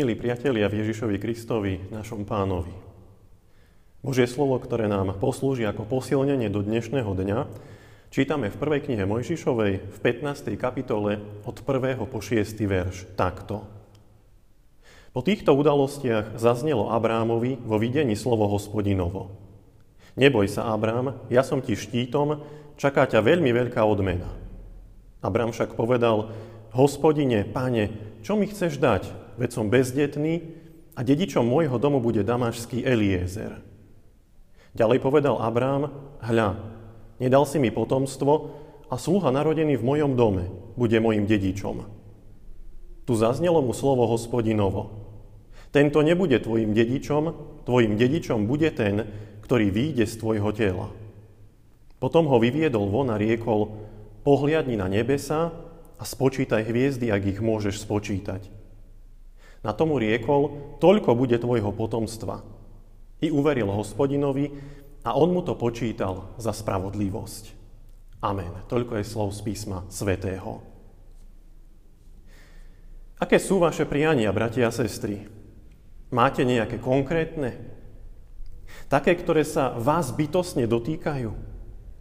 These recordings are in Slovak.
Milí priatelia v Ježišovi Kristovi, našom pánovi. Božie slovo, ktoré nám poslúži ako posilnenie do dnešného dňa, čítame v prvej knihe Mojžišovej v 15. kapitole od 1. po 6. verš takto. Po týchto udalostiach zaznelo Abrámovi vo videní slovo hospodinovo. Neboj sa, Abrám, ja som ti štítom, čaká ťa veľmi veľká odmena. Abrám však povedal, hospodine, pane, čo mi chceš dať? Veď som bezdetný a dedičom môjho domu bude damašský Eliezer. Ďalej povedal Abrám, hľa, nedal si mi potomstvo a sluha narodený v mojom dome bude mojim dedičom. Tu zaznelo mu slovo hospodinovo. Tento nebude tvojim dedičom, tvojim dedičom bude ten, ktorý výjde z tvojho tela. Potom ho vyviedol von a riekol, pohliadni na nebesa a spočítaj hviezdy, ak ich môžeš spočítať. Na tomu riekol, toľko bude tvojho potomstva. I uveril hospodinovi a on mu to počítal za spravodlivosť. Amen. Toľko je slov z písma svätého. Aké sú vaše priania, bratia a sestry? Máte nejaké konkrétne? Také, ktoré sa vás bytosne dotýkajú?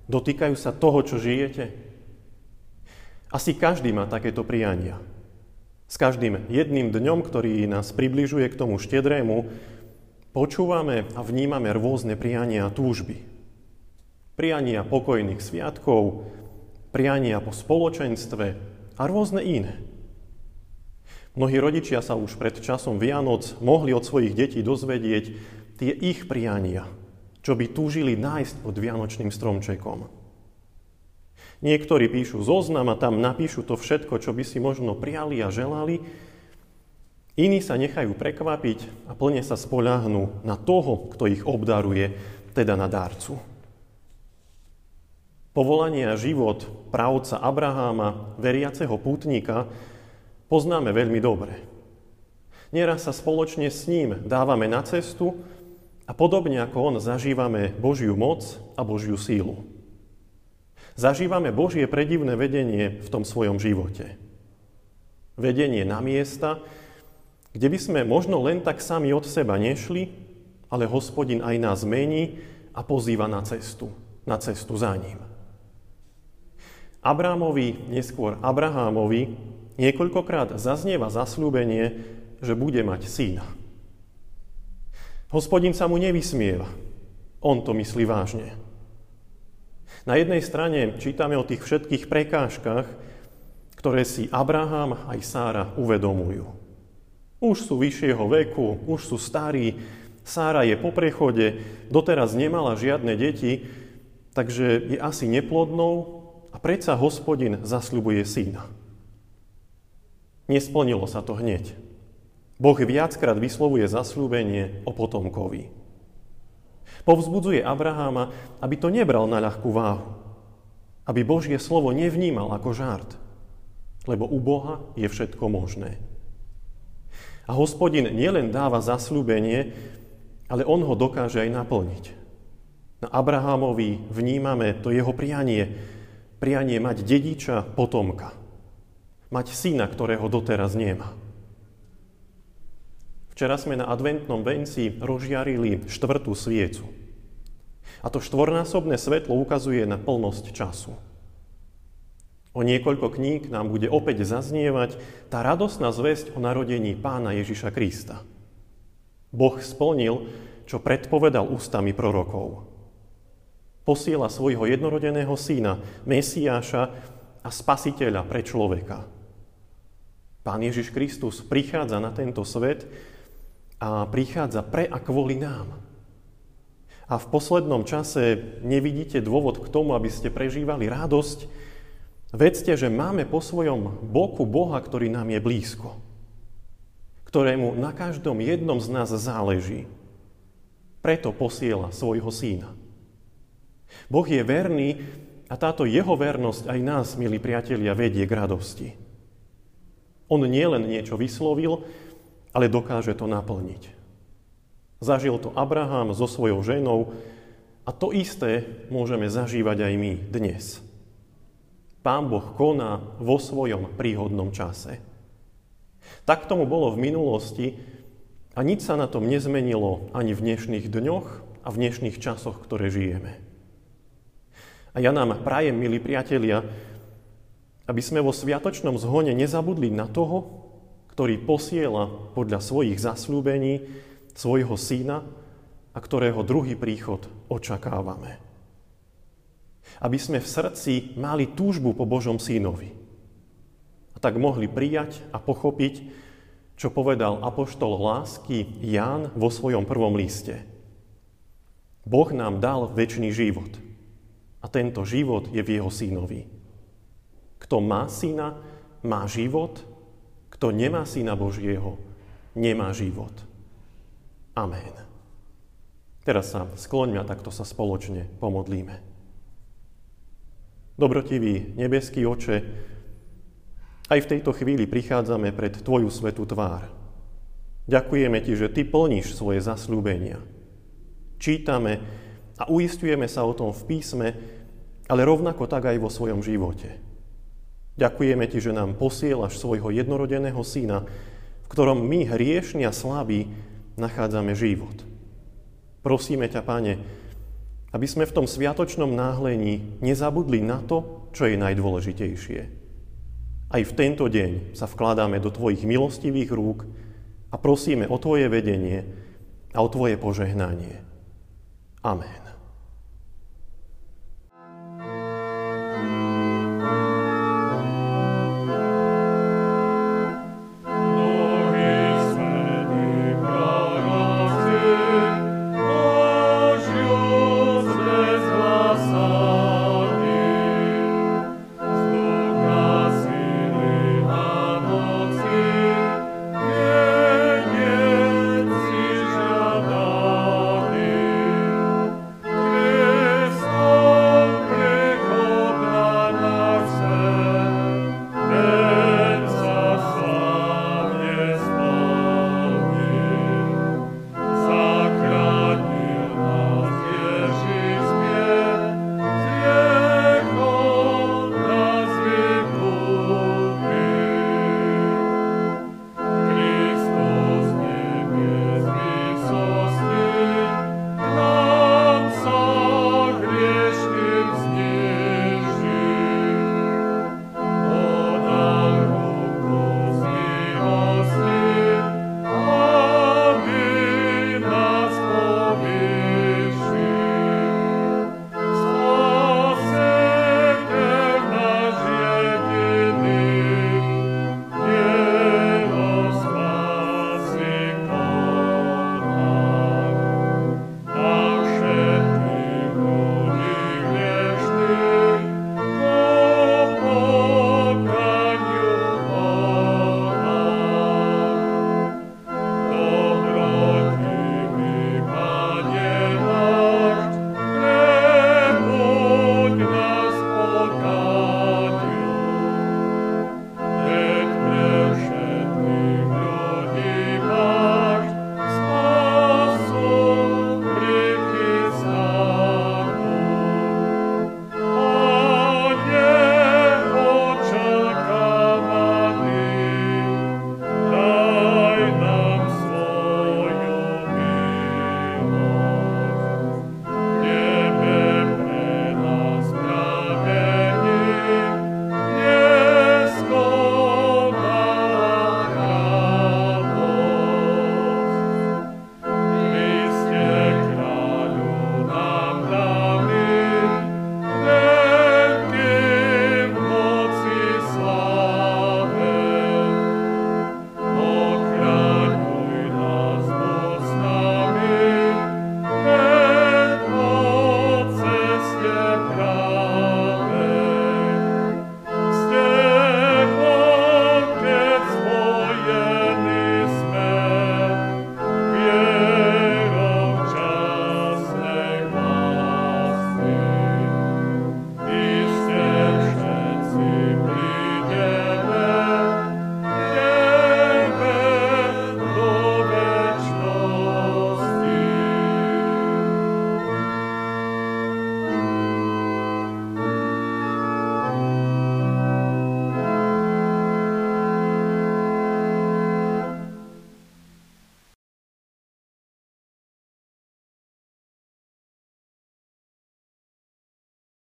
Dotýkajú sa toho, čo žijete? Asi každý má takéto priania. S každým jedným dňom, ktorý nás približuje k tomu štedrému, počúvame a vnímame rôzne priania a túžby. Priania pokojných sviatkov, priania po spoločenstve a rôzne iné. Mnohí rodičia sa už pred časom Vianoc mohli od svojich detí dozvedieť tie ich priania, čo by túžili nájsť pod Vianočným stromčekom. Niektorí píšu zoznam a tam napíšu to všetko, čo by si možno prijali a želali. Iní sa nechajú prekvapiť a plne sa spoľahnú na toho, kto ich obdaruje, teda na dárcu. Povolanie a život právca Abraháma, veriaceho pútnika, poznáme veľmi dobre. Nieraz sa spoločne s ním dávame na cestu a podobne ako on zažívame Božiu moc a Božiu sílu zažívame Božie predivné vedenie v tom svojom živote. Vedenie na miesta, kde by sme možno len tak sami od seba nešli, ale hospodin aj nás mení a pozýva na cestu, na cestu za ním. Abrámovi, neskôr Abrahámovi, niekoľkokrát zaznieva zasľúbenie, že bude mať syna. Hospodin sa mu nevysmieva. On to myslí vážne. Na jednej strane čítame o tých všetkých prekážkach, ktoré si Abraham aj Sára uvedomujú. Už sú vyššieho veku, už sú starí, Sára je po prechode, doteraz nemala žiadne deti, takže je asi neplodnou a predsa hospodin zasľubuje syna. Nesplnilo sa to hneď. Boh viackrát vyslovuje zasľúbenie o potomkovi. Povzbudzuje Abraháma, aby to nebral na ľahkú váhu. Aby Božie slovo nevnímal ako žart. Lebo u Boha je všetko možné. A hospodin nielen dáva zasľúbenie, ale on ho dokáže aj naplniť. Na Abrahámovi vnímame to jeho prianie, prianie mať dediča, potomka. Mať syna, ktorého doteraz nemá. Včera sme na adventnom venci rozžiarili štvrtú sviecu. A to štvornásobné svetlo ukazuje na plnosť času. O niekoľko kníh nám bude opäť zaznievať tá radosná zväzť o narodení pána Ježiša Krista. Boh splnil, čo predpovedal ústami prorokov. Posiela svojho jednorodeného syna, Mesiáša a spasiteľa pre človeka. Pán Ježiš Kristus prichádza na tento svet, a prichádza pre a kvôli nám. A v poslednom čase nevidíte dôvod k tomu, aby ste prežívali radosť. Vedzte, že máme po svojom boku Boha, ktorý nám je blízko. Ktorému na každom jednom z nás záleží. Preto posiela svojho syna. Boh je verný a táto jeho vernosť aj nás, milí priatelia, vedie k radosti. On nielen niečo vyslovil, ale dokáže to naplniť. Zažil to Abraham so svojou ženou a to isté môžeme zažívať aj my dnes. Pán Boh koná vo svojom príhodnom čase. Tak tomu bolo v minulosti a nič sa na tom nezmenilo ani v dnešných dňoch a v dnešných časoch, ktoré žijeme. A ja nám prajem, milí priatelia, aby sme vo sviatočnom zhone nezabudli na toho, ktorý posiela podľa svojich zasľúbení svojho syna a ktorého druhý príchod očakávame. Aby sme v srdci mali túžbu po Božom synovi. A tak mohli prijať a pochopiť, čo povedal apoštol lásky Ján vo svojom prvom liste. Boh nám dal väčší život a tento život je v jeho synovi. Kto má syna, má život, kto nemá syna Božieho, nemá život. Amen. Teraz sa skloňme a takto sa spoločne pomodlíme. Dobrotivý nebeský oče, aj v tejto chvíli prichádzame pred Tvoju svetú tvár. Ďakujeme Ti, že Ty plníš svoje zasľúbenia. Čítame a uistujeme sa o tom v písme, ale rovnako tak aj vo svojom živote. Ďakujeme Ti, že nám posielaš svojho jednorodeného syna, v ktorom my, hriešni a slabí, nachádzame život. Prosíme ťa, Pane, aby sme v tom sviatočnom náhlení nezabudli na to, čo je najdôležitejšie. Aj v tento deň sa vkladáme do Tvojich milostivých rúk a prosíme o Tvoje vedenie a o Tvoje požehnanie. Amen.